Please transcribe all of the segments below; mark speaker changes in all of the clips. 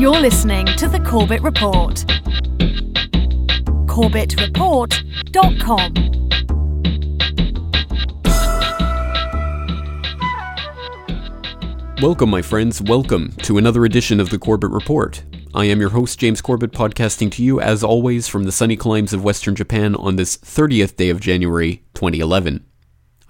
Speaker 1: You're listening to the Corbett Report. CorbettReport.com.
Speaker 2: Welcome, my friends. Welcome to another edition of the Corbett Report. I am your host, James Corbett, podcasting to you, as always, from the sunny climes of Western Japan on this 30th day of January 2011.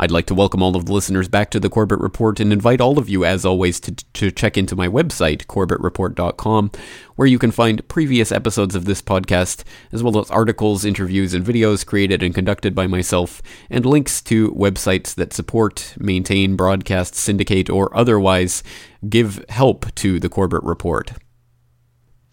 Speaker 2: I'd like to welcome all of the listeners back to the Corbett Report and invite all of you, as always, to, to check into my website, corbettreport.com, where you can find previous episodes of this podcast, as well as articles, interviews, and videos created and conducted by myself, and links to websites that support, maintain, broadcast, syndicate, or otherwise give help to the Corbett Report.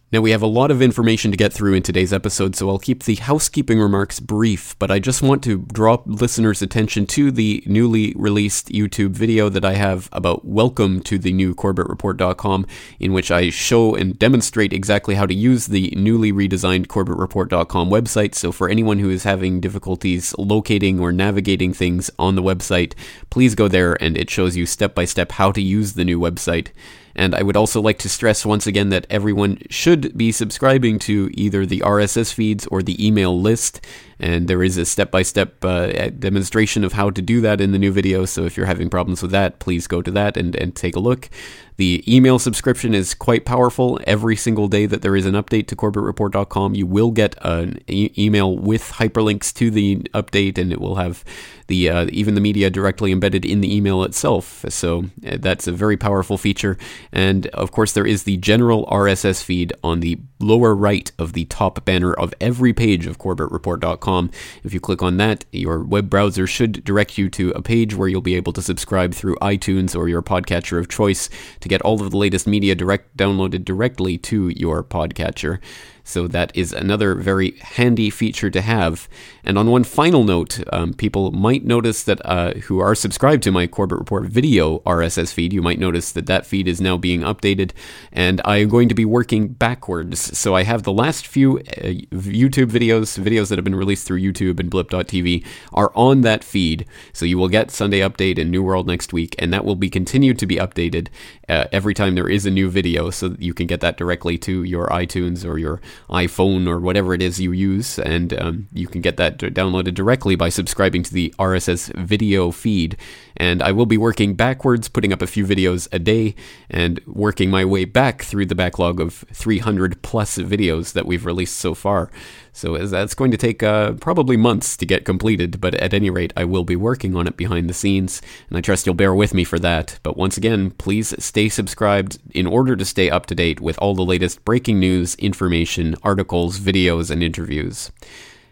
Speaker 2: Now, we have a lot of information to get through in today's episode, so I'll keep the housekeeping remarks brief, but I just want to draw listeners' attention to the newly released YouTube video that I have about welcome to the new CorbettReport.com, in which I show and demonstrate exactly how to use the newly redesigned CorbettReport.com website. So, for anyone who is having difficulties locating or navigating things on the website, please go there and it shows you step by step how to use the new website. And I would also like to stress once again that everyone should be subscribing to either the RSS feeds or the email list. And there is a step by step demonstration of how to do that in the new video. So if you're having problems with that, please go to that and, and take a look. The email subscription is quite powerful. Every single day that there is an update to CorbettReport.com, you will get an e- email with hyperlinks to the update, and it will have the uh, even the media directly embedded in the email itself. So uh, that's a very powerful feature. And of course, there is the general RSS feed on the lower right of the top banner of every page of CorbettReport.com. If you click on that, your web browser should direct you to a page where you'll be able to subscribe through iTunes or your podcatcher of choice to get all of the latest media direct downloaded directly to your podcatcher. So that is another very handy feature to have. And on one final note, um, people might notice that uh, who are subscribed to my Corbett Report video RSS feed, you might notice that that feed is now being updated, and I am going to be working backwards. So I have the last few uh, YouTube videos, videos that have been released through YouTube and Blip.tv, are on that feed. So you will get Sunday Update and New World next week, and that will be continued to be updated uh, every time there is a new video, so you can get that directly to your iTunes or your iPhone or whatever it is you use, and um, you can get that downloaded directly by subscribing to the RSS video feed. And I will be working backwards, putting up a few videos a day, and working my way back through the backlog of 300 plus videos that we've released so far. So that's going to take uh, probably months to get completed, but at any rate, I will be working on it behind the scenes, and I trust you'll bear with me for that. But once again, please stay subscribed in order to stay up to date with all the latest breaking news, information, articles, videos, and interviews.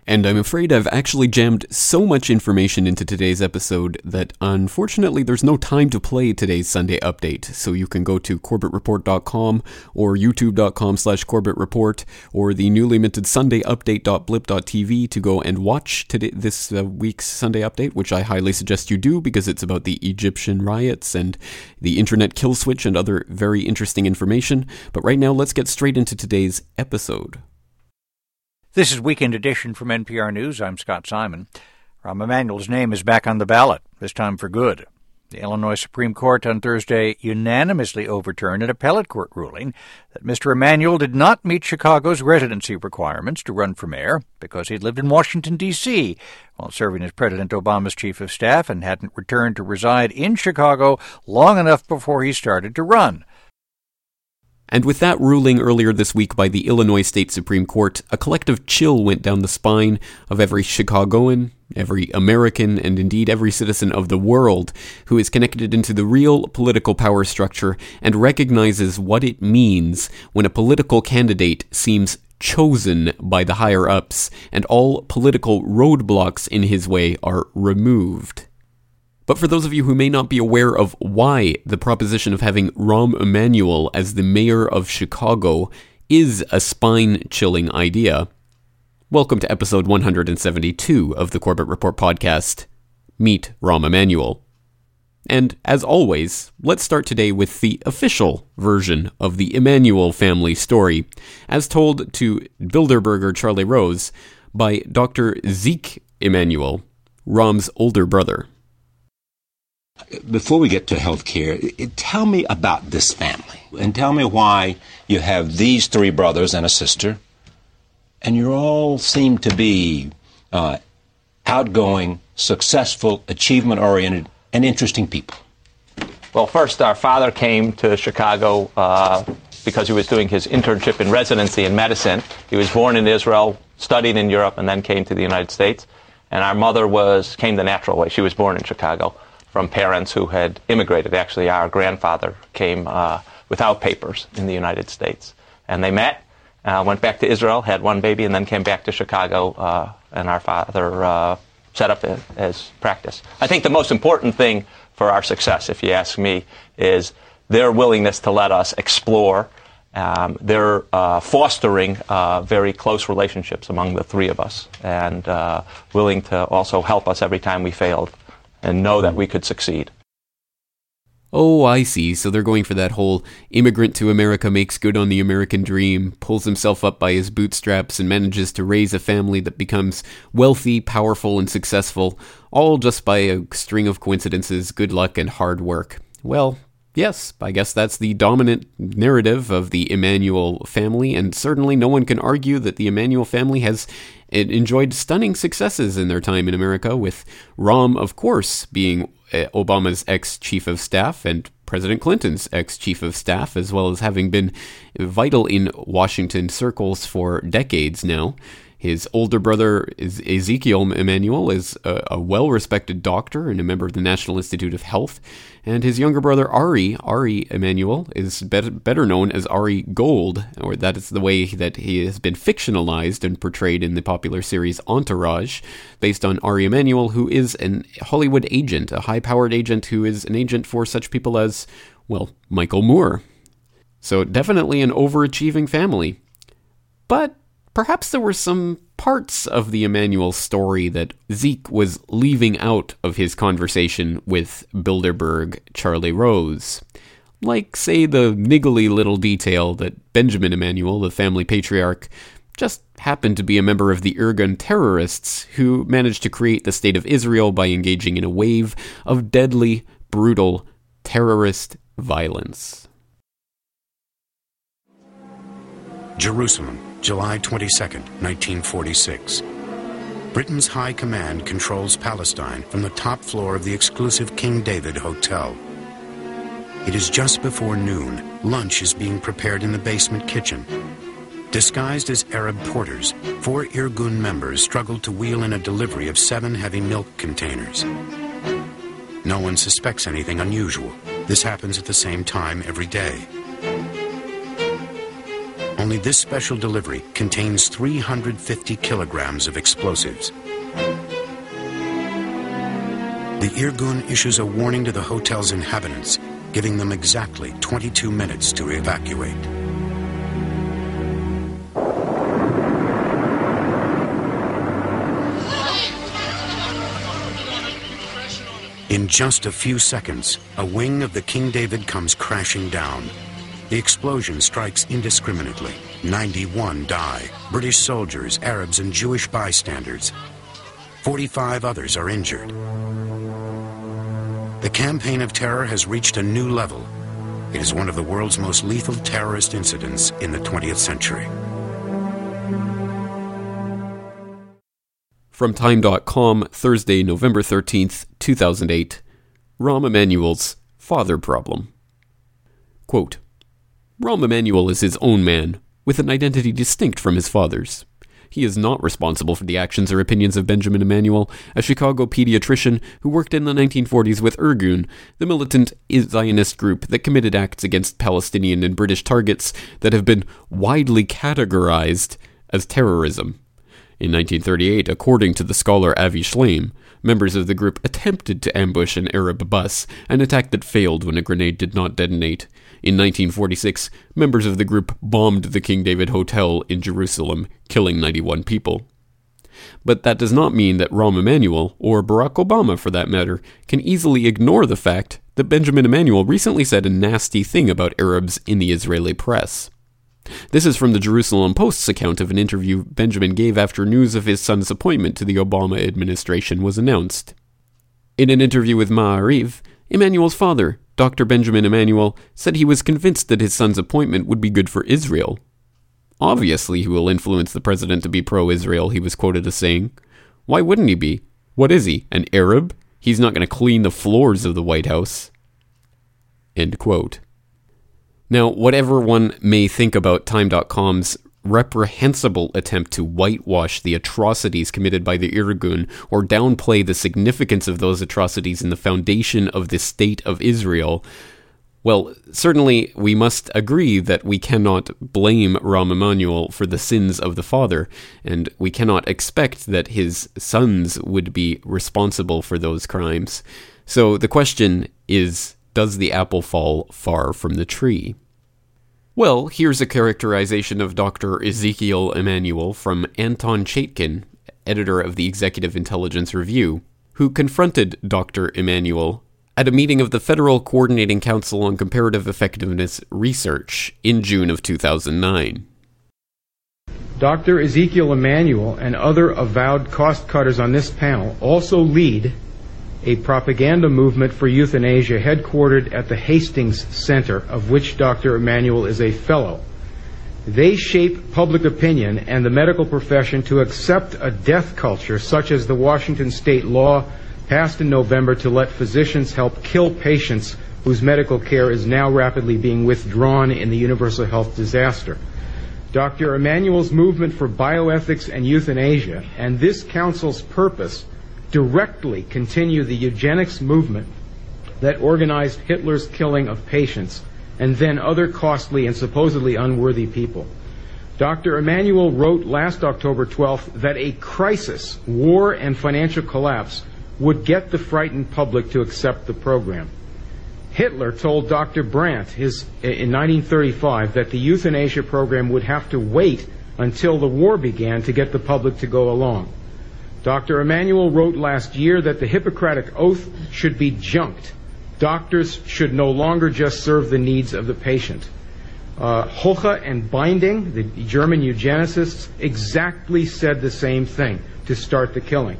Speaker 2: And I'm afraid I've actually jammed so much information into today's episode that unfortunately there's no time to play today's Sunday update. So you can go to corbettreport.com or youtube.com slash corbettreport or the newly minted Sunday update.blip.tv to go and watch today, this uh, week's Sunday update, which I highly suggest you do because it's about the Egyptian riots and the internet kill switch and other very interesting information. But right now, let's get straight into today's episode.
Speaker 3: This is Weekend Edition from NPR News. I'm Scott Simon. Rahm Emanuel's name is back on the ballot, this time for good. The Illinois Supreme Court on Thursday unanimously overturned an appellate court ruling that Mr. Emanuel did not meet Chicago's residency requirements to run for mayor because he'd lived in Washington, D.C. while serving as President Obama's chief of staff and hadn't returned to reside in Chicago long enough before he started to run.
Speaker 2: And with that ruling earlier this week by the Illinois State Supreme Court, a collective chill went down the spine of every Chicagoan, every American, and indeed every citizen of the world who is connected into the real political power structure and recognizes what it means when a political candidate seems chosen by the higher ups and all political roadblocks in his way are removed. But for those of you who may not be aware of why the proposition of having Rahm Emanuel as the mayor of Chicago is a spine chilling idea, welcome to episode 172 of the Corbett Report podcast. Meet Rahm Emanuel. And as always, let's start today with the official version of the Emanuel family story, as told to Bilderberger Charlie Rose by Dr. Zeke Emanuel, Rahm's older brother.
Speaker 4: Before we get to healthcare, tell me about this family. And tell me why you have these three brothers and a sister, and you all seem to be uh, outgoing, successful, achievement oriented, and interesting people.
Speaker 5: Well, first, our father came to Chicago uh, because he was doing his internship in residency in medicine. He was born in Israel, studied in Europe, and then came to the United States. And our mother was came the natural way. She was born in Chicago from parents who had immigrated. Actually, our grandfather came uh, without papers in the United States, and they met. Uh, went back to Israel, had one baby, and then came back to Chicago. Uh, and our father uh, set up as practice. I think the most important thing for our success, if you ask me, is their willingness to let us explore. Um, they're uh, fostering uh, very close relationships among the three of us and uh, willing to also help us every time we failed and know that we could succeed.
Speaker 2: Oh, I see. So they're going for that whole immigrant to America makes good on the American dream, pulls himself up by his bootstraps, and manages to raise a family that becomes wealthy, powerful, and successful, all just by a string of coincidences, good luck, and hard work. Well, yes, I guess that's the dominant narrative of the Emanuel family, and certainly no one can argue that the Emanuel family has enjoyed stunning successes in their time in America, with Rahm, of course, being Obama's ex chief of staff and President Clinton's ex chief of staff, as well as having been vital in Washington circles for decades now. His older brother is Ezekiel Emanuel is a, a well-respected doctor and a member of the National Institute of Health, and his younger brother Ari Ari Emanuel is better, better known as Ari Gold, or that is the way that he has been fictionalized and portrayed in the popular series Entourage, based on Ari Emanuel, who is an Hollywood agent, a high-powered agent who is an agent for such people as well Michael Moore. So definitely an overachieving family, but perhaps there were some parts of the Emanuel story that Zeke was leaving out of his conversation with Bilderberg Charlie Rose. Like, say, the niggly little detail that Benjamin Emanuel, the family patriarch, just happened to be a member of the Irgun terrorists who managed to create the State of Israel by engaging in a wave of deadly, brutal, terrorist violence.
Speaker 6: Jerusalem, July 22, 1946. Britain's High Command controls Palestine from the top floor of the exclusive King David Hotel. It is just before noon. Lunch is being prepared in the basement kitchen. Disguised as Arab porters, four Irgun members struggle to wheel in a delivery of seven heavy milk containers. No one suspects anything unusual. This happens at the same time every day. Only this special delivery contains 350 kilograms of explosives. The Irgun issues a warning to the hotel's inhabitants, giving them exactly 22 minutes to evacuate. In just a few seconds, a wing of the King David comes crashing down. The explosion strikes indiscriminately. 91 die. British soldiers, Arabs, and Jewish bystanders. 45 others are injured. The campaign of terror has reached a new level. It is one of the world's most lethal terrorist incidents in the 20th century.
Speaker 2: From Time.com, Thursday, November 13th, 2008. Rahm Emanuel's Father Problem. Quote, Rahm Emanuel is his own man, with an identity distinct from his father's. He is not responsible for the actions or opinions of Benjamin Emanuel, a Chicago pediatrician who worked in the 1940s with Irgun, the militant Zionist group that committed acts against Palestinian and British targets that have been widely categorized as terrorism. In 1938, according to the scholar Avi Shlaim, members of the group attempted to ambush an Arab bus, an attack that failed when a grenade did not detonate. In 1946, members of the group bombed the King David Hotel in Jerusalem, killing 91 people. But that does not mean that Rahm Emanuel, or Barack Obama for that matter, can easily ignore the fact that Benjamin Emanuel recently said a nasty thing about Arabs in the Israeli press. This is from the Jerusalem Post's account of an interview Benjamin gave after news of his son's appointment to the Obama administration was announced. In an interview with Ma'ariv, Emanuel's father, Dr. Benjamin Emanuel said he was convinced that his son's appointment would be good for Israel. Obviously, he will influence the president to be pro Israel, he was quoted as saying. Why wouldn't he be? What is he, an Arab? He's not going to clean the floors of the White House. End quote. Now, whatever one may think about Time.com's reprehensible attempt to whitewash the atrocities committed by the Irgun or downplay the significance of those atrocities in the foundation of the State of Israel, well, certainly we must agree that we cannot blame Rahm Emanuel for the sins of the father, and we cannot expect that his sons would be responsible for those crimes. So the question is does the apple fall far from the tree? Well, here's a characterization of Dr. Ezekiel Emanuel from Anton Chaitkin, editor of the Executive Intelligence Review, who confronted Dr. Emanuel at a meeting of the Federal Coordinating Council on Comparative Effectiveness Research in June of 2009.
Speaker 7: Dr. Ezekiel Emanuel and other avowed cost cutters on this panel also lead a propaganda movement for euthanasia headquartered at the Hastings Center, of which Dr. Emanuel is a fellow. They shape public opinion and the medical profession to accept a death culture such as the Washington state law passed in November to let physicians help kill patients whose medical care is now rapidly being withdrawn in the universal health disaster. Dr. Emanuel's movement for bioethics and euthanasia and this council's purpose directly continue the eugenics movement that organized Hitler's killing of patients and then other costly and supposedly unworthy people. Dr. Emanuel wrote last October 12th that a crisis, war, and financial collapse would get the frightened public to accept the program. Hitler told Dr. Brandt his, in 1935 that the euthanasia program would have to wait until the war began to get the public to go along. Dr. Emanuel wrote last year that the Hippocratic Oath should be junked. Doctors should no longer just serve the needs of the patient. Uh, Hoche and Binding, the German eugenicists, exactly said the same thing to start the killing.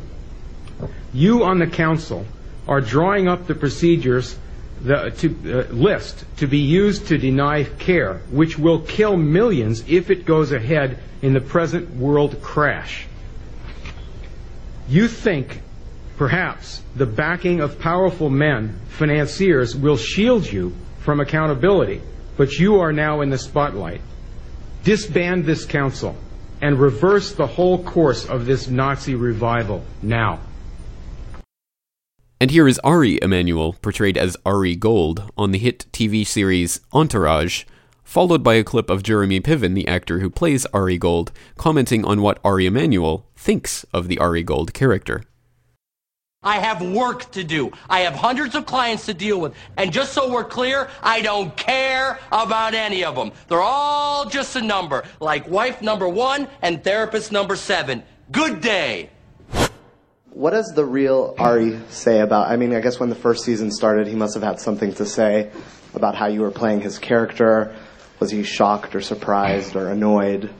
Speaker 7: You on the council are drawing up the procedures the, to, uh, list to be used to deny care, which will kill millions if it goes ahead in the present world crash. You think perhaps the backing of powerful men, financiers, will shield you from accountability, but you are now in the spotlight. Disband this council and reverse the whole course of this Nazi revival now.
Speaker 2: And here is Ari Emanuel, portrayed as Ari Gold, on the hit TV series Entourage, followed by a clip of Jeremy Piven, the actor who plays Ari Gold, commenting on what Ari Emanuel thinks of the Ari Gold character.
Speaker 8: I have work to do. I have hundreds of clients to deal with. And just so we're clear, I don't care about any of them. They're all just a number, like wife number one and therapist number seven. Good day.
Speaker 9: What does the real Ari say about? I mean, I guess when the first season started, he must have had something to say about how you were playing his character. Was he shocked or surprised or annoyed?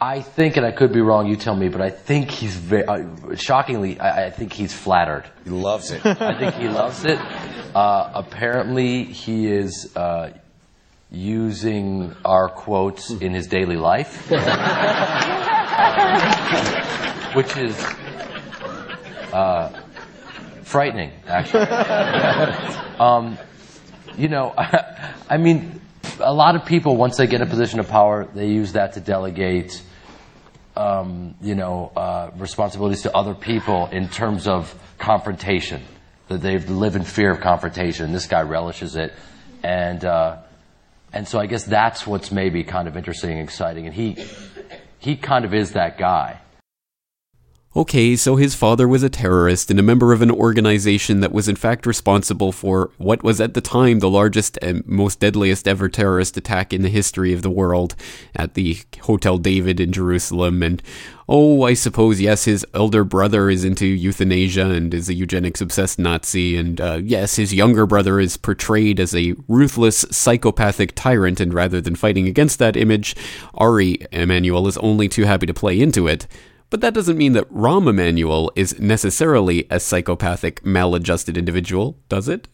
Speaker 10: I think, and I could be wrong. You tell me, but I think he's very uh, shockingly. I, I, think he's flattered.
Speaker 11: He loves it.
Speaker 10: I think he loves it. Uh, apparently, he is uh, using our quotes in his daily life, which is uh, frightening, actually. um, you know, I, I mean, a lot of people, once they get a position of power, they use that to delegate, um, you know, uh, responsibilities to other people in terms of confrontation. That they live in fear of confrontation. This guy relishes it, and uh, and so I guess that's what's maybe kind of interesting and exciting. And he he kind of is that guy.
Speaker 2: Okay, so his father was a terrorist and a member of an organization that was in fact responsible for what was at the time the largest and most deadliest ever terrorist attack in the history of the world at the Hotel David in Jerusalem. And oh, I suppose, yes, his elder brother is into euthanasia and is a eugenics obsessed Nazi. And uh, yes, his younger brother is portrayed as a ruthless, psychopathic tyrant. And rather than fighting against that image, Ari Emanuel is only too happy to play into it. But that doesn't mean that Rahm Emanuel is necessarily a psychopathic, maladjusted individual, does it?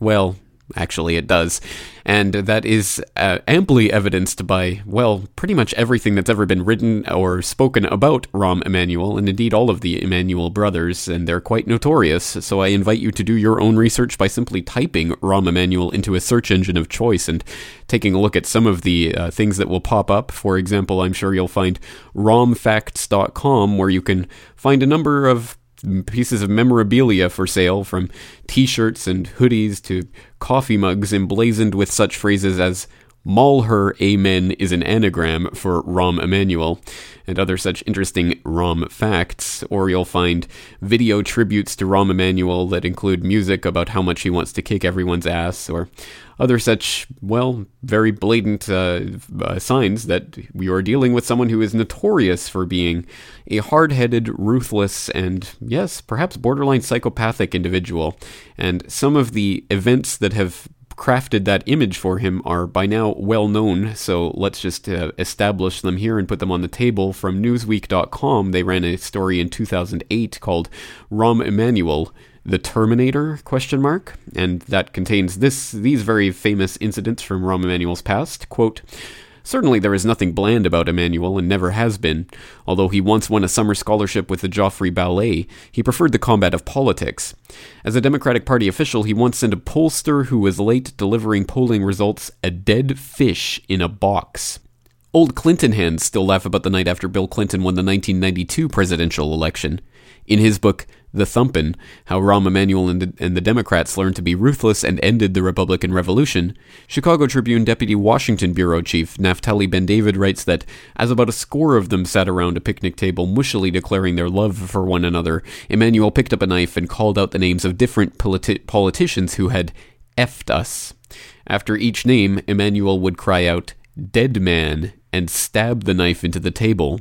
Speaker 2: Well, Actually, it does. And that is uh, amply evidenced by, well, pretty much everything that's ever been written or spoken about Rahm Emanuel, and indeed all of the Emanuel brothers, and they're quite notorious. So I invite you to do your own research by simply typing Rahm Emanuel into a search engine of choice and taking a look at some of the uh, things that will pop up. For example, I'm sure you'll find rahmfacts.com, where you can find a number of pieces of memorabilia for sale, from t shirts and hoodies to coffee mugs emblazoned with such phrases as Maul her amen is an anagram for Rahm Emanuel, and other such interesting Rahm facts. Or you'll find video tributes to Rahm Emanuel that include music about how much he wants to kick everyone's ass, or other such, well, very blatant uh, uh, signs that we are dealing with someone who is notorious for being a hard headed, ruthless, and yes, perhaps borderline psychopathic individual. And some of the events that have crafted that image for him are by now well known, so let's just uh, establish them here and put them on the table. From Newsweek.com, they ran a story in 2008 called Rahm Emanuel, the Terminator? Question mark, and that contains this these very famous incidents from Rahm Emanuel's past. Quote. Certainly, there is nothing bland about Emanuel and never has been. Although he once won a summer scholarship with the Joffrey Ballet, he preferred the combat of politics. As a Democratic Party official, he once sent a pollster who was late delivering polling results a dead fish in a box. Old Clinton hands still laugh about the night after Bill Clinton won the 1992 presidential election. In his book, The Thumpin', How Rahm Emanuel and the, and the Democrats Learned to Be Ruthless and Ended the Republican Revolution, Chicago Tribune Deputy Washington Bureau Chief Naftali Ben-David writes that as about a score of them sat around a picnic table mushily declaring their love for one another, Emanuel picked up a knife and called out the names of different politi- politicians who had effed us. After each name, Emanuel would cry out, Dead man, and stab the knife into the table.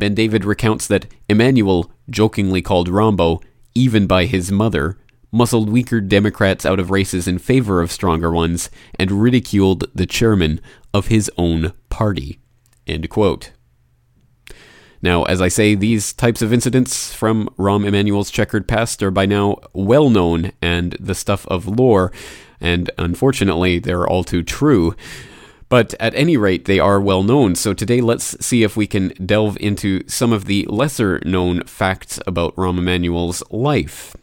Speaker 2: Ben David recounts that Emanuel jokingly called Rahmbo, even by his mother, muscled weaker Democrats out of races in favor of stronger ones, and ridiculed the chairman of his own party. Now, as I say, these types of incidents from Rahm Emanuel's checkered past are by now well known and the stuff of lore, and unfortunately, they're all too true. But at any rate, they are well known. So today, let's see if we can delve into some of the lesser known facts about Rahm Emanuel's life.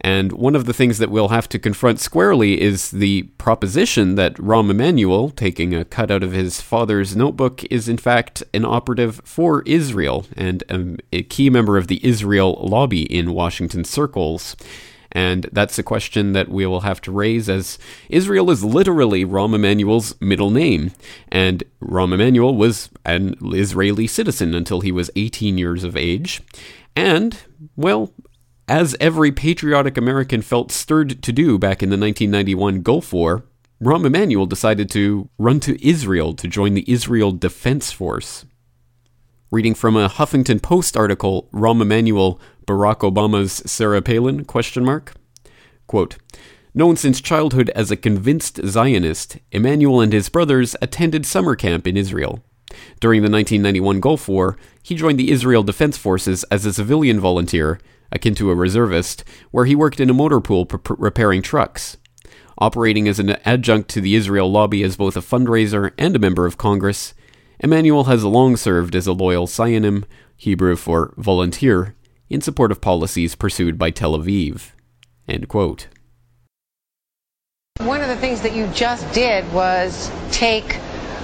Speaker 2: And one of the things that we'll have to confront squarely is the proposition that Rahm Emanuel, taking a cut out of his father's notebook, is in fact an operative for Israel and a key member of the Israel lobby in Washington circles. And that's a question that we will have to raise as Israel is literally Rahm Emanuel's middle name. And Rahm Emanuel was an Israeli citizen until he was 18 years of age. And, well, as every patriotic American felt stirred to do back in the 1991 Gulf War, Rahm Emanuel decided to run to Israel to join the Israel Defense Force. Reading from a Huffington Post article, Rahm Emanuel Barack Obama's Sarah Palin? Question mark. Quote, Known since childhood as a convinced Zionist, Emanuel and his brothers attended summer camp in Israel. During the 1991 Gulf War, he joined the Israel Defense Forces as a civilian volunteer, akin to a reservist, where he worked in a motor pool pre- repairing trucks. Operating as an adjunct to the Israel lobby as both a fundraiser and a member of Congress, Emanuel has long served as a loyal sayanim, Hebrew for volunteer, in support of policies pursued by Tel Aviv. End quote.
Speaker 11: One of the things that you just did was take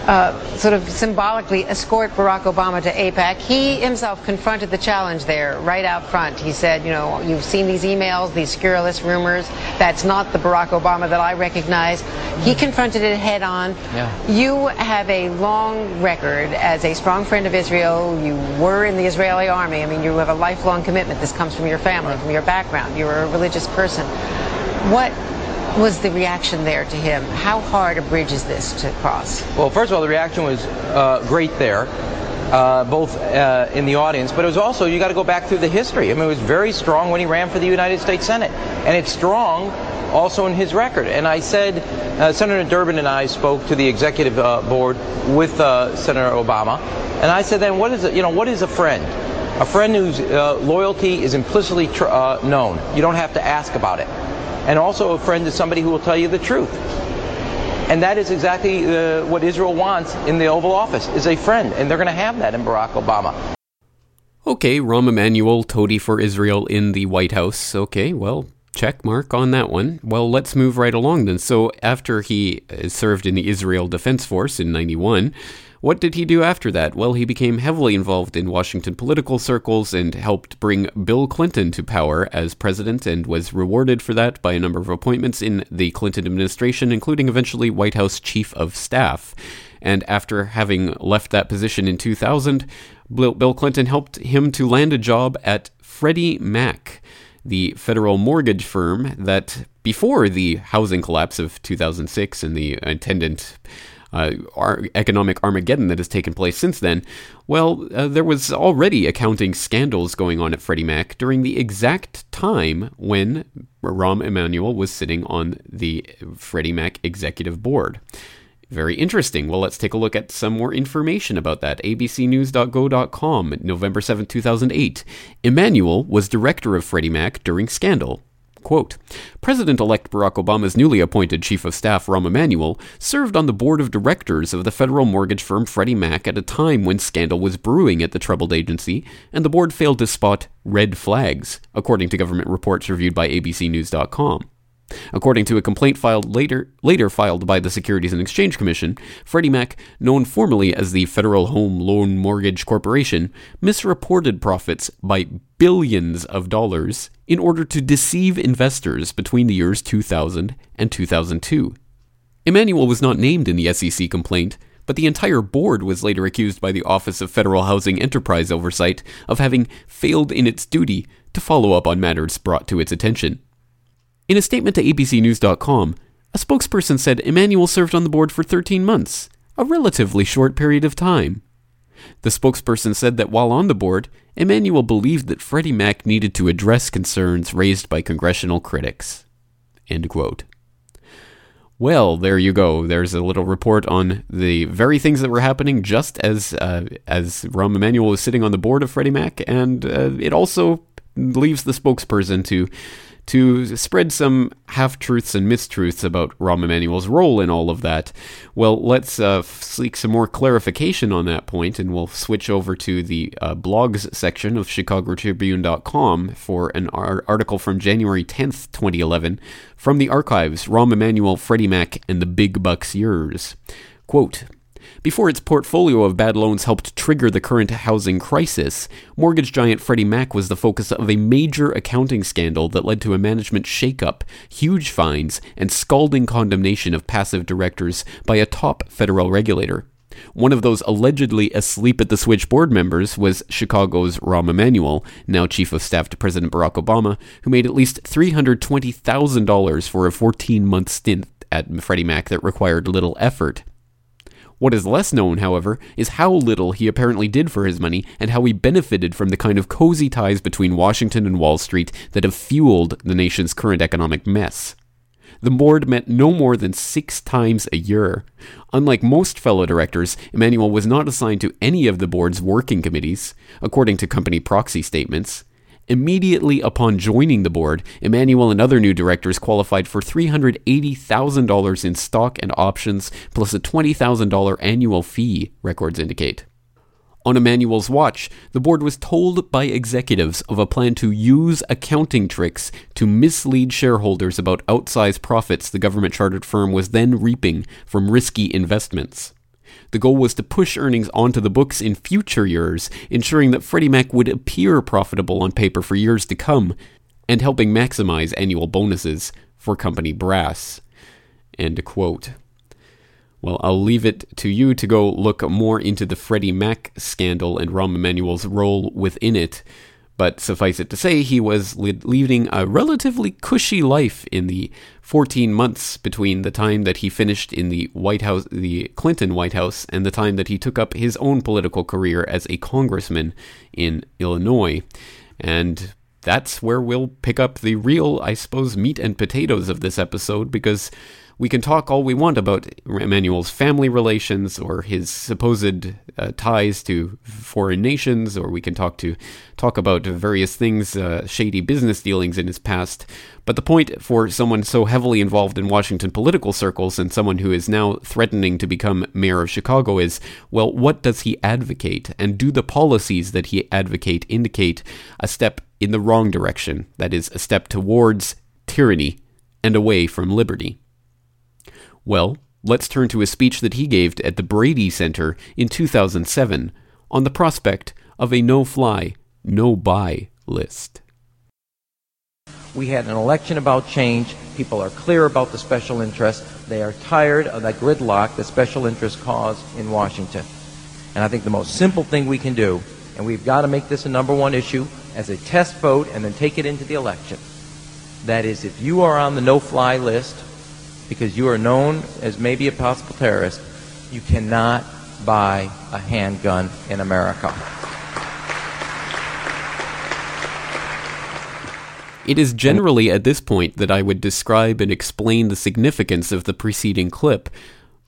Speaker 11: uh, sort of symbolically escort Barack Obama to AIPAC. He himself confronted the challenge there right out front. He said, you know, you've seen these emails, these scurrilous rumors. That's not the Barack Obama that I recognize. He confronted it head on.
Speaker 10: Yeah.
Speaker 11: You have a long record as a strong friend of Israel. You were in the Israeli army. I mean, you have a lifelong commitment. This comes from your family, from your background. You're a religious person. What was the reaction there to him? How hard a bridge is this to cross?
Speaker 12: Well, first of all, the reaction was uh, great there. Uh, both uh, in the audience, but it was also, you got to go back through the history. I mean, it was very strong when he ran for the United States Senate. And it's strong also in his record. And I said, uh, Senator Durbin and I spoke to the executive uh, board with uh, Senator Obama. And I said, then what is it, you know, what is a friend? A friend whose loyalty is implicitly tr- known. You don't have to ask about it. And also a friend is somebody who will tell you the truth. And that is exactly uh, what Israel wants in the Oval Office, is a friend. And they're going to have that in Barack Obama.
Speaker 2: Okay, Rahm Emanuel, toady for Israel in the White House. Okay, well, check mark on that one. Well, let's move right along then. So, after he served in the Israel Defense Force in 91, what did he do after that? Well, he became heavily involved in Washington political circles and helped bring Bill Clinton to power as president and was rewarded for that by a number of appointments in the Clinton administration, including eventually White House Chief of Staff. And after having left that position in 2000, Bill Clinton helped him to land a job at Freddie Mac, the federal mortgage firm that, before the housing collapse of 2006 and the attendant uh, economic Armageddon that has taken place since then, well, uh, there was already accounting scandals going on at Freddie Mac during the exact time when Rahm Emanuel was sitting on the Freddie Mac executive board. Very interesting. Well, let's take a look at some more information about that. abcnews.go.com, November 7, 2008. Emanuel was director of Freddie Mac during scandal. Quote, President elect Barack Obama's newly appointed chief of staff, Rahm Emanuel, served on the board of directors of the federal mortgage firm Freddie Mac at a time when scandal was brewing at the troubled agency, and the board failed to spot red flags, according to government reports reviewed by ABCNews.com. According to a complaint filed later, later filed by the Securities and Exchange Commission, Freddie Mac, known formally as the Federal Home Loan Mortgage Corporation, misreported profits by billions of dollars in order to deceive investors between the years 2000 and 2002. Emanuel was not named in the SEC complaint, but the entire board was later accused by the Office of Federal Housing Enterprise Oversight of having failed in its duty to follow up on matters brought to its attention. In a statement to ABCNews.com, a spokesperson said Emanuel served on the board for 13 months, a relatively short period of time. The spokesperson said that while on the board, Emanuel believed that Freddie Mac needed to address concerns raised by congressional critics. End quote. Well, there you go. There's a little report on the very things that were happening just as uh, as Rahm Emanuel was sitting on the board of Freddie Mac, and uh, it also leaves the spokesperson to to spread some half truths and mistruths about Rahm Emanuel's role in all of that. Well, let's uh, seek some more clarification on that point, and we'll switch over to the uh, blogs section of ChicagoTribune.com for an ar- article from January 10th, 2011, from the archives Rahm Emanuel, Freddie Mac, and the Big Bucks Years. Quote, before its portfolio of bad loans helped trigger the current housing crisis, mortgage giant Freddie Mac was the focus of a major accounting scandal that led to a management shakeup, huge fines, and scalding condemnation of passive directors by a top federal regulator. One of those allegedly asleep at the switch board members was Chicago's Rahm Emanuel, now chief of staff to President Barack Obama, who made at least $320,000 for a 14 month stint at Freddie Mac that required little effort. What is less known, however, is how little he apparently did for his money and how he benefited from the kind of cozy ties between Washington and Wall Street that have fueled the nation's current economic mess. The board met no more than six times a year. Unlike most fellow directors, Emanuel was not assigned to any of the board's working committees, according to company proxy statements. Immediately upon joining the board, Emanuel and other new directors qualified for $380,000 in stock and options, plus a $20,000 annual fee, records indicate. On Emanuel's watch, the board was told by executives of a plan to use accounting tricks to mislead shareholders about outsized profits the government chartered firm was then reaping from risky investments. The goal was to push earnings onto the books in future years, ensuring that Freddie Mac would appear profitable on paper for years to come, and helping maximize annual bonuses for company brass. End quote. Well, I'll leave it to you to go look more into the Freddie Mac scandal and Rahm Emanuel's role within it. But suffice it to say, he was leading a relatively cushy life in the 14 months between the time that he finished in the White House, the Clinton White House, and the time that he took up his own political career as a congressman in Illinois. And that's where we'll pick up the real, I suppose, meat and potatoes of this episode because we can talk all we want about Emanuel's family relations or his supposed uh, ties to foreign nations, or we can talk to talk about various things, uh, shady business dealings in his past. But the point for someone so heavily involved in Washington political circles and someone who is now threatening to become mayor of Chicago is, well, what does he advocate, and do the policies that he advocate indicate a step in the wrong direction? That is, a step towards tyranny and away from liberty. Well, let's turn to a speech that he gave at the Brady Center in 2007 on the prospect of a no fly, no buy list.
Speaker 12: We had an election about change. People are clear about the special interest. They are tired of that gridlock that special interests cause in Washington. And I think the most simple thing we can do, and we've got to make this a number one issue as a test vote and then take it into the election. That is, if you are on the no fly list, because you are known as maybe a possible terrorist, you cannot buy a handgun in America.
Speaker 2: It is generally at this point that I would describe and explain the significance of the preceding clip,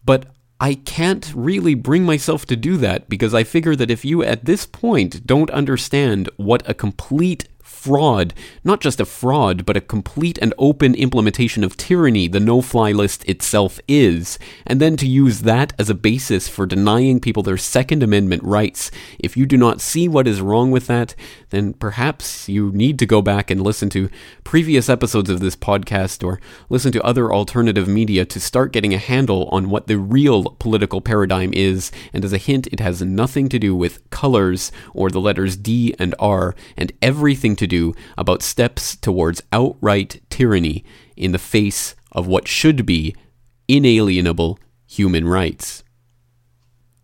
Speaker 2: but I can't really bring myself to do that because I figure that if you at this point don't understand what a complete fraud, not just a fraud, but a complete and open implementation of tyranny the no fly list itself is, and then to use that as a basis for denying people their Second Amendment rights. If you do not see what is wrong with that, then perhaps you need to go back and listen to previous episodes of this podcast or listen to other alternative media to start getting a handle on what the real political paradigm is. And as a hint, it has nothing to do with colors or the letters D and R, and everything to do do about steps towards outright tyranny in the face of what should be inalienable human rights.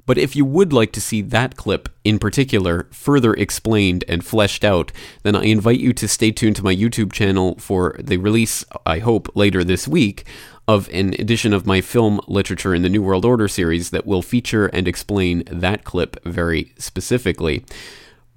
Speaker 2: But if you would like to see that clip in particular further explained and fleshed out, then I invite you to stay tuned to my YouTube channel for the release, I hope, later this week of an edition of my film literature in the New World Order series that will feature and explain that clip very specifically.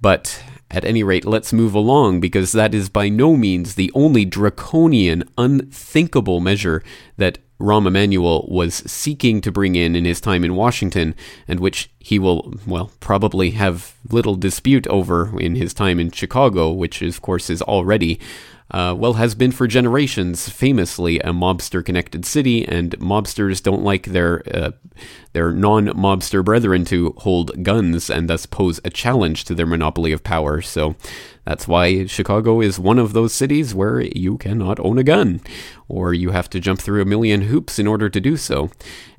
Speaker 2: But at any rate, let's move along because that is by no means the only draconian, unthinkable measure that Rahm Emanuel was seeking to bring in in his time in Washington, and which he will, well, probably have little dispute over in his time in Chicago, which, of course, is already uh, well, has been for generations famously a mobster connected city, and mobsters don't like their uh, their non mobster brethren to hold guns and thus pose a challenge to their monopoly of power. So that's why Chicago is one of those cities where you cannot own a gun, or you have to jump through a million hoops in order to do so.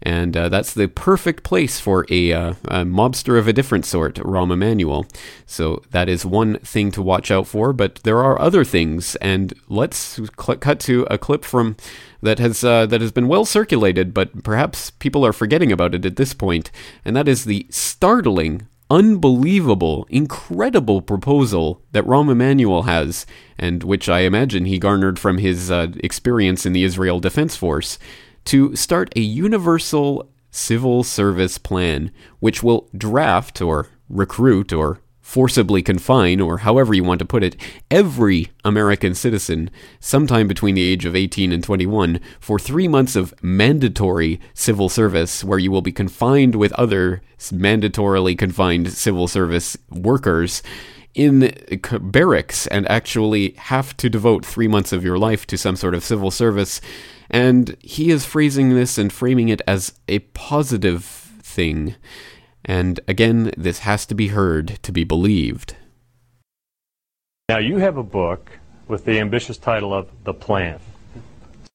Speaker 2: And uh, that's the perfect place for a, uh, a, mobster of a different sort, Rahm Emanuel. So that is one thing to watch out for, but there are other things. And let's cl- cut to a clip from that has uh, that has been well circulated, but perhaps people are forgetting about it at this point, and that is the startling unbelievable, incredible proposal that Rahm Emanuel has, and which I imagine he garnered from his uh, experience in the Israel Defense Force, to start a universal civil service plan, which will draft or recruit or forcibly confine, or however you want to put it, every American citizen sometime between the age of 18 and 21 for three months of mandatory civil service, where you will be confined with other mandatorily confined civil service workers in barracks and actually have to devote three months of your life to some sort of civil service. And he is phrasing this and framing it as a positive thing. And again, this has to be heard to be believed.
Speaker 13: Now, you have a book with the ambitious title of The Plan.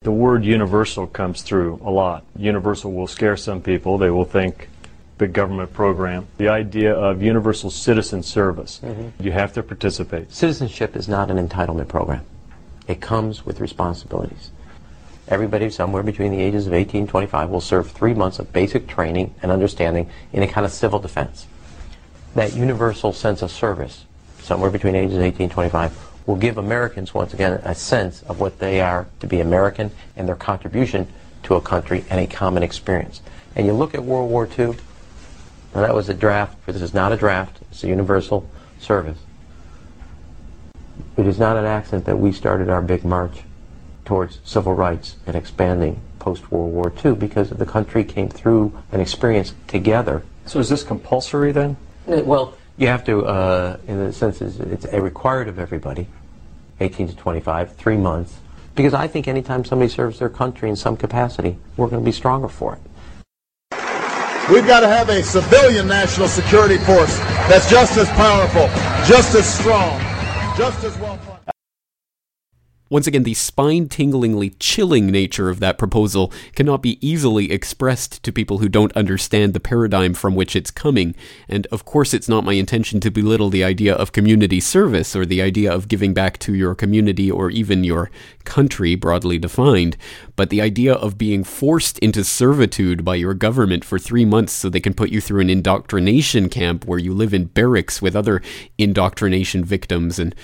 Speaker 13: The word universal comes through a lot. Universal will scare some people. They will think big government program. The idea of universal citizen service. Mm-hmm. You have to participate.
Speaker 14: Citizenship is not an entitlement program. It comes with responsibilities. Everybody somewhere between the ages of 18 and 25 will serve three months of basic training and understanding in a kind of civil defense. That universal sense of service, somewhere between ages 18 and 25, will give Americans, once again, a sense of what they are to be American and their contribution to a country and a common experience. And you look at World War II, now that was a draft, this is not a draft, it's a universal service. It is not an accident that we started our big march towards civil rights and expanding post World War II because the country came through an experience together.
Speaker 13: So is this compulsory then?
Speaker 14: Well, you have to, uh, in the sense, it's a required of everybody, 18 to 25, three months. Because I think anytime somebody serves their country in some capacity, we're going to be stronger for it.
Speaker 15: We've got to have a civilian national security force that's just as powerful, just as strong, just as well funded.
Speaker 2: Once again, the spine tinglingly chilling nature of that proposal cannot be easily expressed to people who don't understand the paradigm from which it's coming. And of course, it's not my intention to belittle the idea of community service or the idea of giving back to your community or even your country, broadly defined. But the idea of being forced into servitude by your government for three months so they can put you through an indoctrination camp where you live in barracks with other indoctrination victims and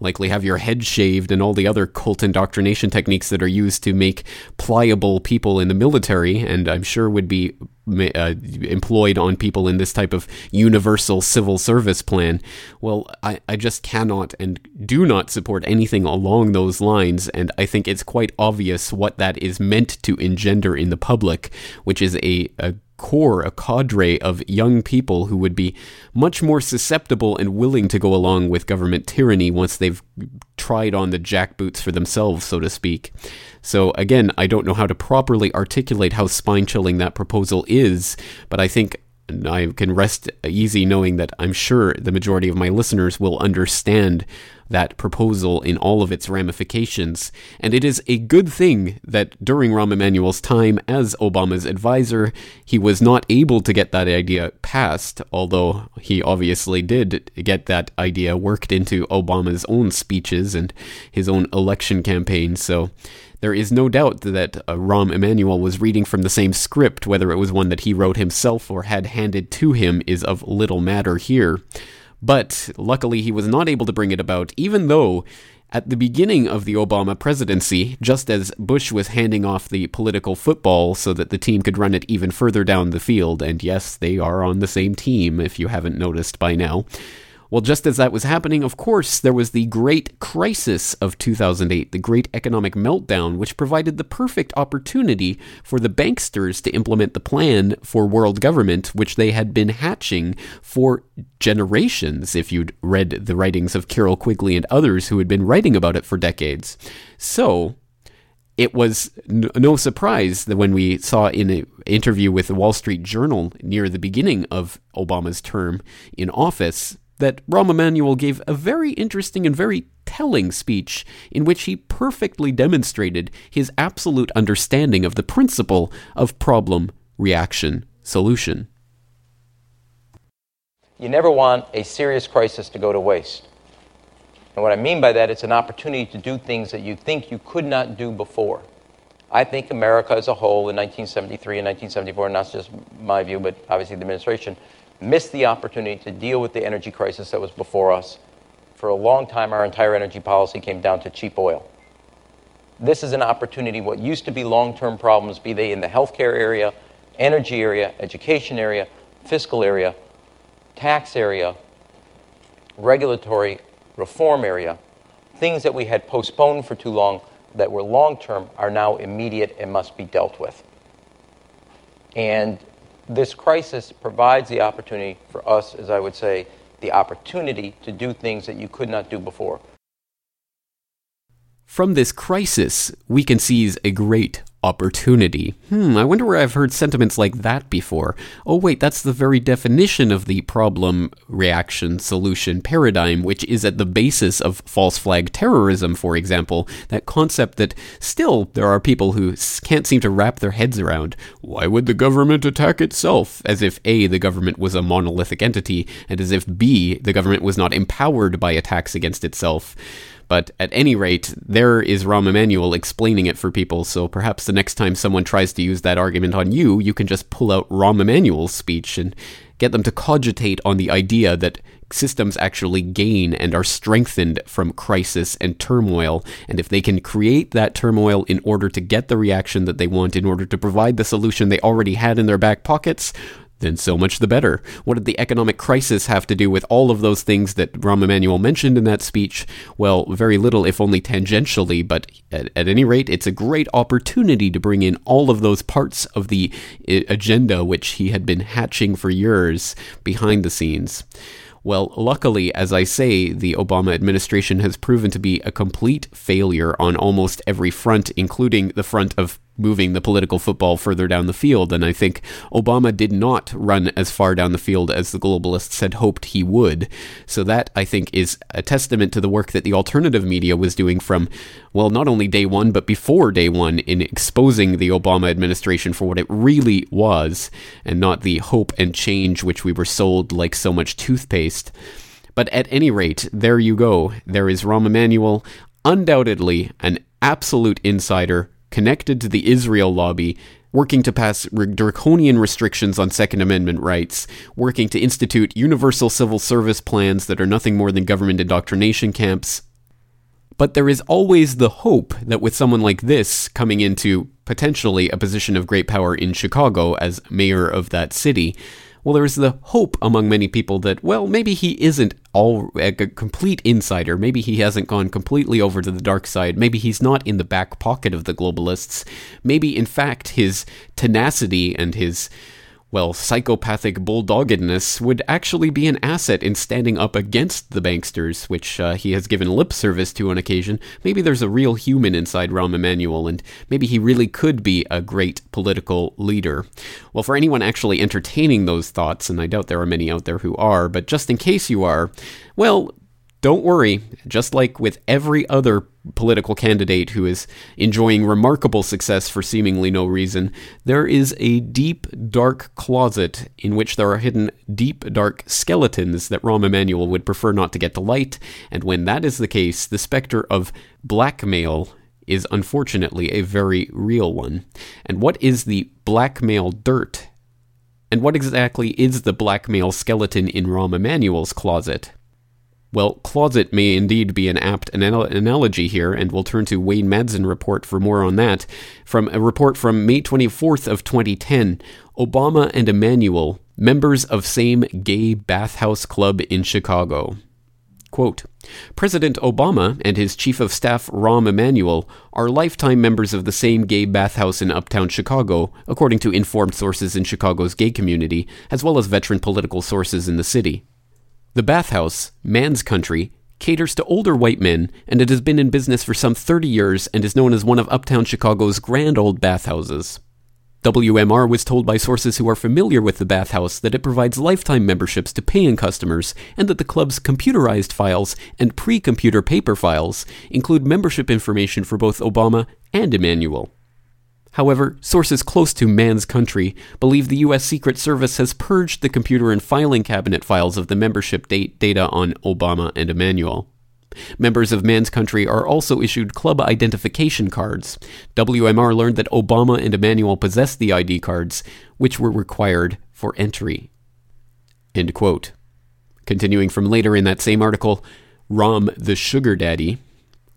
Speaker 2: likely have your head shaved and all the other cult indoctrination techniques that are used to make pliable people in the military, and I'm sure would be uh, employed on people in this type of universal civil service plan. Well, I, I just cannot and do not support anything along those lines, and I think it's quite obvious what that is meant to engender in the public, which is a, a core, a cadre of young people who would be much more susceptible and willing to go along with government tyranny once they've tried on the jackboots for themselves, so to speak. So, again, I don't know how to properly articulate how spine chilling that proposal is, but I think I can rest easy knowing that I'm sure the majority of my listeners will understand that proposal in all of its ramifications. And it is a good thing that during Rahm Emanuel's time as Obama's advisor, he was not able to get that idea passed, although he obviously did get that idea worked into Obama's own speeches and his own election campaign. So there is no doubt that uh, Rahm Emanuel was reading from the same script, whether it was one that he wrote himself or had handed to him is of little matter here. But luckily, he was not able to bring it about, even though at the beginning of the Obama presidency, just as Bush was handing off the political football so that the team could run it even further down the field, and yes, they are on the same team if you haven't noticed by now. Well, just as that was happening, of course, there was the great crisis of 2008, the great economic meltdown, which provided the perfect opportunity for the banksters to implement the plan for world government, which they had been hatching for generations, if you'd read the writings of Carroll Quigley and others who had been writing about it for decades. So, it was no surprise that when we saw in an interview with the Wall Street Journal near the beginning of Obama's term in office that Rahm Emanuel gave a very interesting and very telling speech in which he perfectly demonstrated his absolute understanding of the principle of problem, reaction, solution.
Speaker 12: You never want a serious crisis to go to waste. And what I mean by that, it's an opportunity to do things that you think you could not do before. I think America as a whole in 1973 and 1974, and not just my view, but obviously the administration, missed the opportunity to deal with the energy crisis that was before us. For a long time, our entire energy policy came down to cheap oil. This is an opportunity, what used to be long term problems, be they in the healthcare area, energy area, education area, fiscal area, tax area, regulatory reform area, things that we had postponed for too long that were long term are now immediate and must be dealt with. And this crisis provides the opportunity for us, as I would say, the opportunity to do things that you could not do before.
Speaker 2: From this crisis, we can seize a great opportunity. Hmm, I wonder where I've heard sentiments like that before. Oh, wait, that's the very definition of the problem reaction solution paradigm, which is at the basis of false flag terrorism, for example. That concept that still there are people who can't seem to wrap their heads around. Why would the government attack itself? As if A, the government was a monolithic entity, and as if B, the government was not empowered by attacks against itself. But at any rate, there is Rahm Emanuel explaining it for people, so perhaps the next time someone tries to use that argument on you, you can just pull out Rahm Emanuel's speech and get them to cogitate on the idea that systems actually gain and are strengthened from crisis and turmoil. And if they can create that turmoil in order to get the reaction that they want, in order to provide the solution they already had in their back pockets, then so much the better. What did the economic crisis have to do with all of those things that Rahm Emanuel mentioned in that speech? Well, very little, if only tangentially, but at, at, any rate, it's a great opportunity to bring in all of those parts of the uh, agenda which he had been hatching for years behind the scenes. Well, luckily, as I say, the Obama administration has proven to be a complete failure on almost every front, including the front of moving the political football further down the field. And I think Obama did not run as far down the field as the globalists had hoped he would. So that, I think, is a testament to the work that the alternative media was doing from, well, not only day one, but before day one in exposing the Obama administration for what it really was and not the hope and change which we were sold like so much toothpaste. But at any rate, there you go. There is Rahm Emanuel, undoubtedly an absolute insider connected to the Israel lobby, working to pass draconian restrictions on Second Amendment rights, working to institute universal civil service plans that are nothing more than government indoctrination camps. But there is always the hope that with someone like this coming into potentially a position of great power in Chicago as mayor of that city, well, there's the hope among many people that, well, maybe he isn't all a complete insider. Maybe he hasn't gone completely over to the dark side. Maybe he's not in the back pocket of the globalists. Maybe, in fact, his tenacity and his well, psychopathic bulldoggedness would actually be an asset in standing up against the banksters, which uh, he has given lip service to on occasion. Maybe there's a real human inside Rahm Emanuel, and maybe he really could be a great political leader. Well, for anyone actually entertaining those thoughts, and I doubt there are many out there who are, but just in case you are, well, don't worry, just like with every other political candidate who is enjoying remarkable success for seemingly no reason, there is a deep, dark closet in which there are hidden deep, dark skeletons that Rahm Emanuel would prefer not to get to light, and when that is the case, the specter of blackmail is unfortunately a very real one. And what is the blackmail dirt? And what exactly is the blackmail skeleton in Rahm Emanuel's closet? Well, closet may indeed be an apt anal- analogy here, and we'll turn to Wayne Madsen report for more on that. From a report from May 24th of 2010, Obama and Emanuel, members of same gay bathhouse club in Chicago. Quote, President Obama and his chief of staff Rahm Emanuel are lifetime members of the same gay bathhouse in uptown Chicago, according to informed sources in Chicago's gay community, as well as veteran political sources in the city. The bathhouse, Man's Country, caters to older white men, and it has been in business for some 30 years and is known as one of uptown Chicago's grand old bathhouses. WMR was told by sources who are familiar with the bathhouse that it provides lifetime memberships to paying customers and that the club's computerized files and pre computer paper files include membership information for both Obama and Emanuel. However, sources close to Man's Country believe the U.S. Secret Service has purged the computer and filing cabinet files of the membership date data on Obama and Emanuel. Members of Man's Country are also issued club identification cards. WMR learned that Obama and Emanuel possessed the ID cards, which were required for entry. End quote. Continuing from later in that same article, Rahm the Sugar Daddy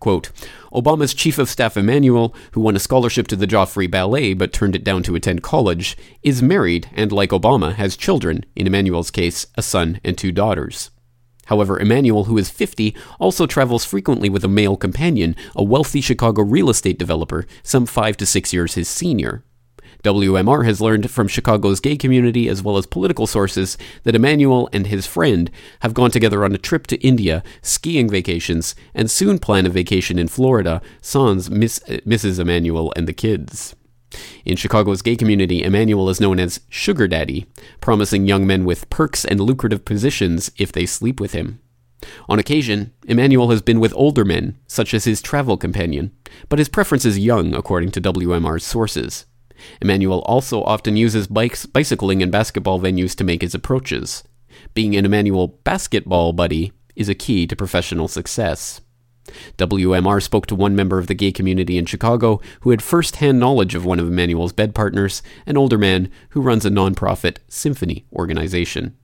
Speaker 2: Quote, Obama's chief of staff Emanuel, who won a scholarship to the Joffrey Ballet but turned it down to attend college, is married and, like Obama, has children, in Emanuel's case, a son and two daughters. However, Emanuel, who is 50, also travels frequently with a male companion, a wealthy Chicago real estate developer, some five to six years his senior. WMR has learned from Chicago's gay community as well as political sources that Emanuel and his friend have gone together on a trip to India, skiing vacations, and soon plan a vacation in Florida, sans Miss, Mrs. Emanuel and the kids. In Chicago's gay community, Emanuel is known as Sugar Daddy, promising young men with perks and lucrative positions if they sleep with him. On occasion, Emanuel has been with older men, such as his travel companion, but his preference is young, according to WMR's sources. Emanuel also often uses bikes, bicycling and basketball venues to make his approaches. Being an Emanuel basketball buddy is a key to professional success. WMR spoke to one member of the gay community in Chicago who had first hand knowledge of one of Emanuel's bed partners, an older man who runs a nonprofit symphony organization.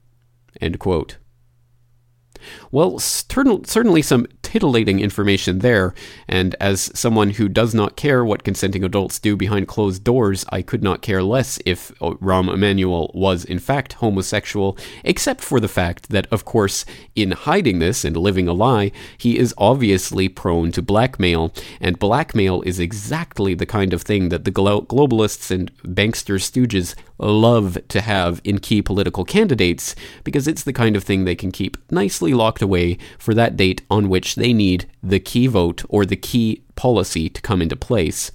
Speaker 2: Well, certainly some titillating information there, and as someone who does not care what consenting adults do behind closed doors, I could not care less if uh, Rahm Emanuel was in fact homosexual, except for the fact that, of course, in hiding this and living a lie, he is obviously prone to blackmail, and blackmail is exactly the kind of thing that the globalists and bankster stooges love to have in key political candidates, because it's the kind of thing they can keep nicely locked away for that date on which they need the key vote or the key policy to come into place.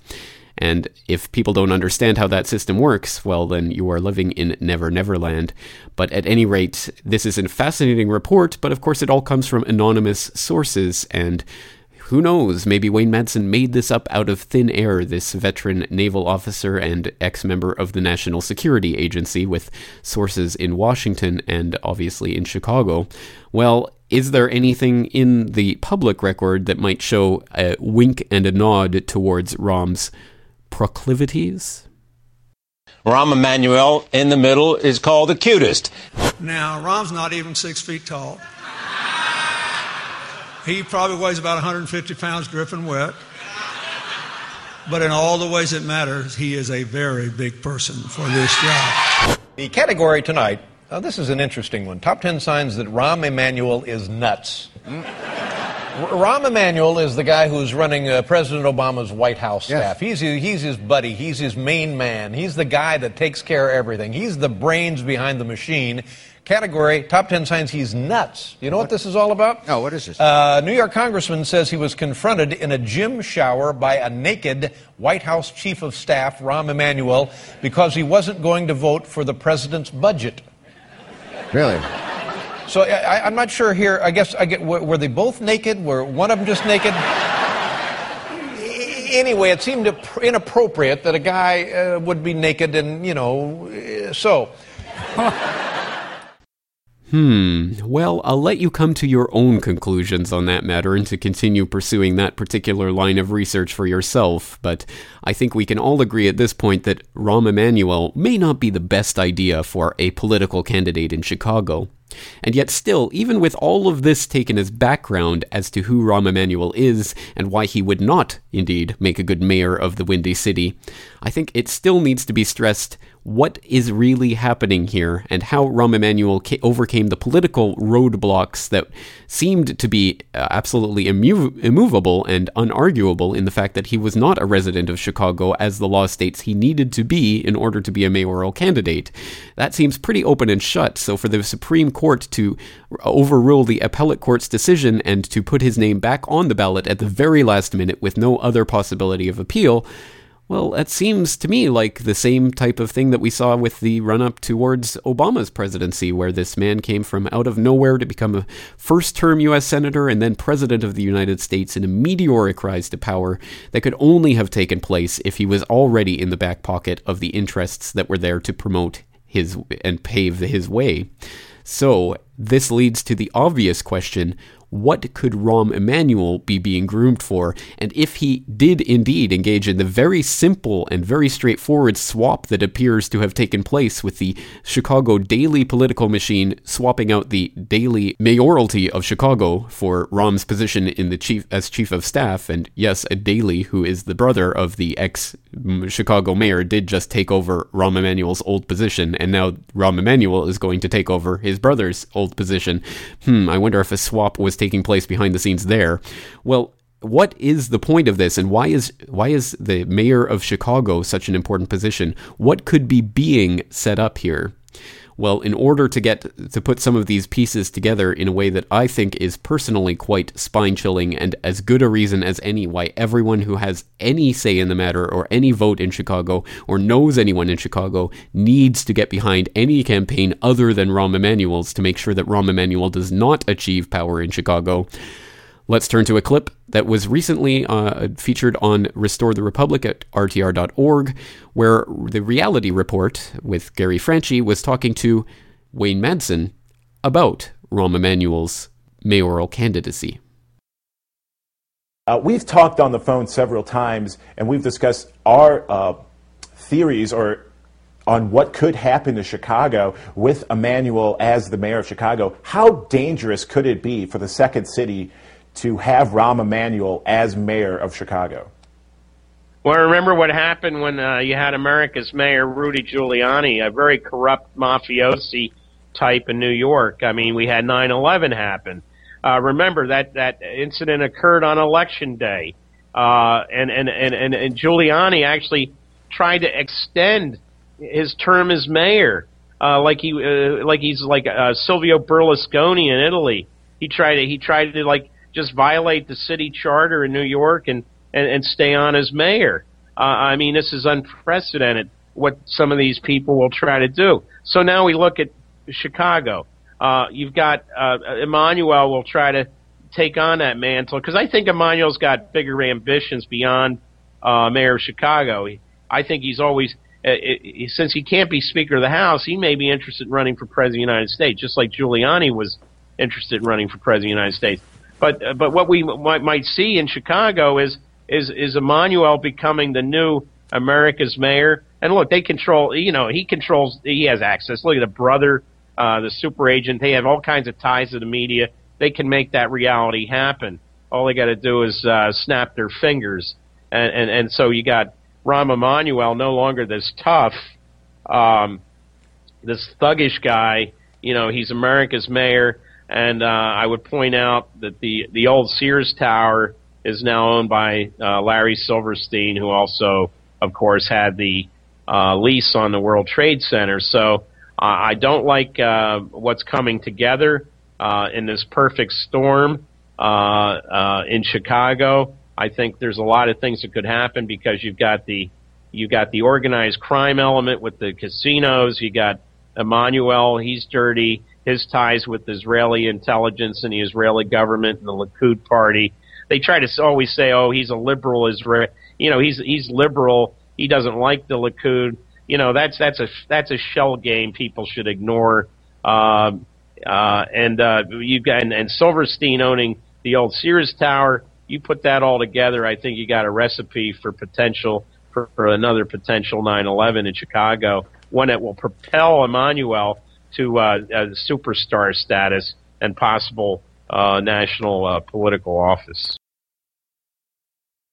Speaker 2: And if people don't understand how that system works, well, then you are living in Never Never Land. But at any rate, this is a fascinating report, but of course, it all comes from anonymous sources. And who knows, maybe Wayne Madsen made this up out of thin air, this veteran naval officer and ex member of the National Security Agency with sources in Washington and obviously in Chicago. Well, is there anything in the public record that might show a wink and a nod towards Rahm's proclivities?
Speaker 4: Rahm Emanuel in the middle is called the cutest.
Speaker 16: Now, Rahm's not even six feet tall. He probably weighs about 150 pounds dripping wet. But in all the ways that matter, he is a very big person for this job.
Speaker 17: The category tonight Oh, this is an interesting one. Top 10 signs that Rahm Emanuel is nuts. Mm. Rahm Emanuel is the guy who's running uh, President Obama's White House staff. Yes. He's, he's his buddy. He's his main man. He's the guy that takes care of everything. He's the brains behind the machine. Category, top 10 signs he's nuts. You know what, what this is all about?
Speaker 18: No, what is this?
Speaker 17: Uh, New York congressman says he was confronted in a gym shower by a naked White House chief of staff, Rahm Emanuel, because he wasn't going to vote for the president's budget.
Speaker 18: Really?
Speaker 17: So I, am not sure here. I guess I get. Were, were, they both naked? Were one of them just naked? anyway, it seemed inappropriate that a guy uh, would be naked, and you know, uh, so.
Speaker 2: Hmm. Well, I'll let you come to your own conclusions on that matter and to continue pursuing that particular line of research for yourself, but I think we can all agree at this point that Rahm Emanuel may not be the best idea for a political candidate in Chicago. And yet, still, even with all of this taken as background as to who Rahm Emanuel is and why he would not, indeed, make a good mayor of the Windy City, I think it still needs to be stressed what is really happening here and how Rahm Emanuel ca- overcame the political roadblocks that seemed to be uh, absolutely immo- immovable and unarguable in the fact that he was not a resident of Chicago as the law states he needed to be in order to be a mayoral candidate. That seems pretty open and shut, so for the Supreme Court to overrule the appellate court's decision and to put his name back on the ballot at the very last minute with no other possibility of appeal well, that seems to me like the same type of thing that we saw with the run up towards Obama's presidency, where this man came from out of nowhere to become a first term U.S. Senator and then President of the United States in a meteoric rise to power that could only have taken place if he was already in the back pocket of the interests that were there to promote his and pave his way. So, this leads to the obvious question what could Rahm Emanuel be being groomed for? And if he did indeed engage in the very simple and very straightforward swap that appears to have taken place with the Chicago Daley political machine swapping out the Daley mayoralty of Chicago for Rahm's position in the chief as chief of staff, and yes, a Daley who is the brother of the ex mm, Chicago mayor did just take over Rahm Emanuel's old position, and now Rahm Emanuel is going to take over his brother's old position. Hmm, I wonder if a swap was taking place behind the scenes there. Well, what is the point of this and why is why is the mayor of Chicago such an important position? What could be being set up here? Well, in order to get to put some of these pieces together in a way that I think is personally quite spine chilling and as good a reason as any why everyone who has any say in the matter or any vote in Chicago or knows anyone in Chicago needs to get behind any campaign other than Rahm Emanuel's to make sure that Rahm Emanuel does not achieve power in Chicago. Let's turn to a clip that was recently uh, featured on Restore the Republic at RTR.org, where the reality report with Gary Franchi was talking to Wayne Madsen about Rahm Emanuel's mayoral candidacy.
Speaker 19: Uh, we've talked on the phone several times, and we've discussed our uh, theories or on what could happen to Chicago with Emanuel as the mayor of Chicago. How dangerous could it be for the second city to have Rahm Emanuel as mayor of Chicago?
Speaker 18: Well, remember what happened when uh, you had America's mayor Rudy Giuliani, a very corrupt mafiosi type in New York. I mean, we had 9/11 happen. Uh, remember that that incident occurred on election day, uh, and, and and and and Giuliani actually tried to extend his term as mayor, uh, like he uh, like he's like uh, Silvio Berlusconi in Italy. He tried to he tried to like just violate the city charter in New York and and, and stay on as mayor. Uh, I mean, this is unprecedented what some of these people will try to do. So now we look at Chicago. Uh, you've got uh, Emanuel will try to take on that mantle because I think Emanuel's got bigger ambitions beyond uh, mayor of Chicago. He, I think he's always uh, it, since he can't be Speaker of the House, he may be interested in running for President of the United States, just like Giuliani was interested in running for President of the United States. But uh, but what we might, might see in Chicago is is is Emanuel becoming the new America's mayor. And look, they control. You know, he controls. He has access. Look at the brother, uh, the super agent. They have all kinds of ties to the media. They can make that reality happen. All they got to do is uh, snap their fingers. And, and and so you got Rahm Emanuel no longer this tough, um, this thuggish guy. You know, he's America's mayor, and uh, I would point out that the the old Sears Tower is now owned by uh, Larry Silverstein, who also, of course, had the uh, lease on the World Trade Center. So uh, I don't like uh, what's coming together uh, in this perfect storm uh, uh, in Chicago. I think there's a lot of things that could happen because you've got the you've got the organized crime element with the casinos. You got Emanuel, he's dirty. His ties with Israeli intelligence and the Israeli government and the Likud party. They try to always say, "Oh, he's a liberal Israel." You know, he's he's liberal. He doesn't like the Likud. You know, that's that's a that's a shell game. People should ignore. Um, uh, and uh, you've got and, and Silverstein owning the old Sears Tower you put that all together, I think you got a recipe for potential for, for another potential 9/11 in Chicago, one that will propel Emanuel to uh, superstar status and possible uh, national uh, political office.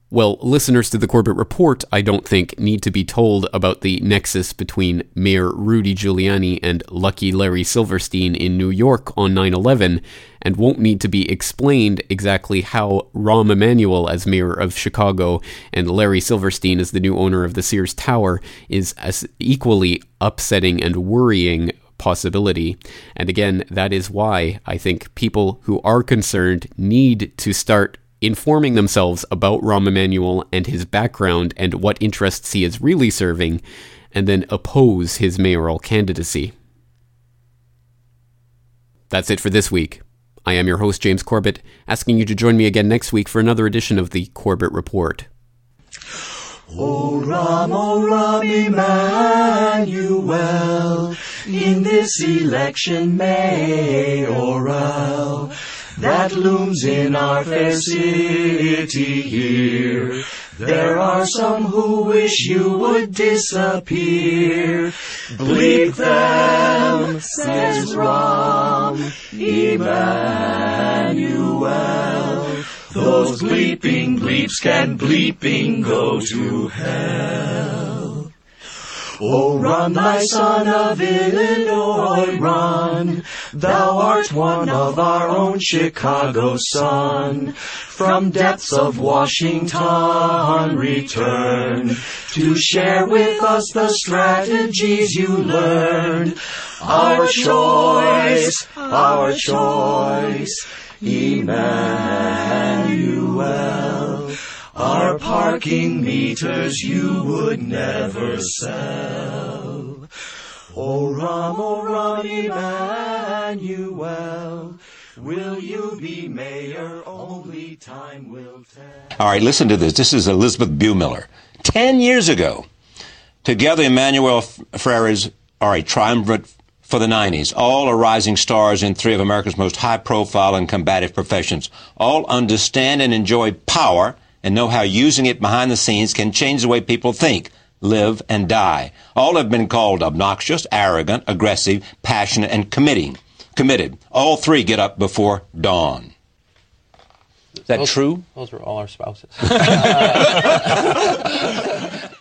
Speaker 2: Well, listeners to the Corbett Report, I don't think, need to be told about the nexus between Mayor Rudy Giuliani and Lucky Larry Silverstein in New York on 9 11, and won't need to be explained exactly how Rahm Emanuel, as mayor of Chicago, and Larry Silverstein, as the new owner of the Sears Tower, is as equally upsetting and worrying possibility. And again, that is why I think people who are concerned need to start informing themselves about Rahm Emanuel and his background and what interests he is really serving, and then oppose his mayoral candidacy. That's it for this week. I am your host, James Corbett, asking you to join me again next week for another edition of the Corbett Report.
Speaker 20: O Rahm, O Rahm Emanuel, in this election mayoral that looms in our fair city here. There are some who wish you would disappear. Bleep them, says Rahm Emanuel. Those bleeping bleeps can bleeping go to hell. Oh, run, thy son of Illinois, run. Thou art one of our own Chicago sun. From depths of Washington return to share with us the strategies you learned. Our choice, our choice, Emanuel. Our parking meters you would never sell. O Rahm, O Rahm Emanuel, will you be mayor? Only time will tell.
Speaker 4: All right, listen to this. This is Elisabeth Bumiller. Ten years ago, together Emanuel Frères are a triumvirate for the 90s. All are rising stars in three of America's most high profile and combative professions. All understand and enjoy power and know how using it behind the scenes can change the way people think, live, and die. All have been called obnoxious, arrogant, aggressive, passionate, and committing. Committed. All three get up before dawn. Is that
Speaker 12: those,
Speaker 4: true?
Speaker 12: Those are all our spouses.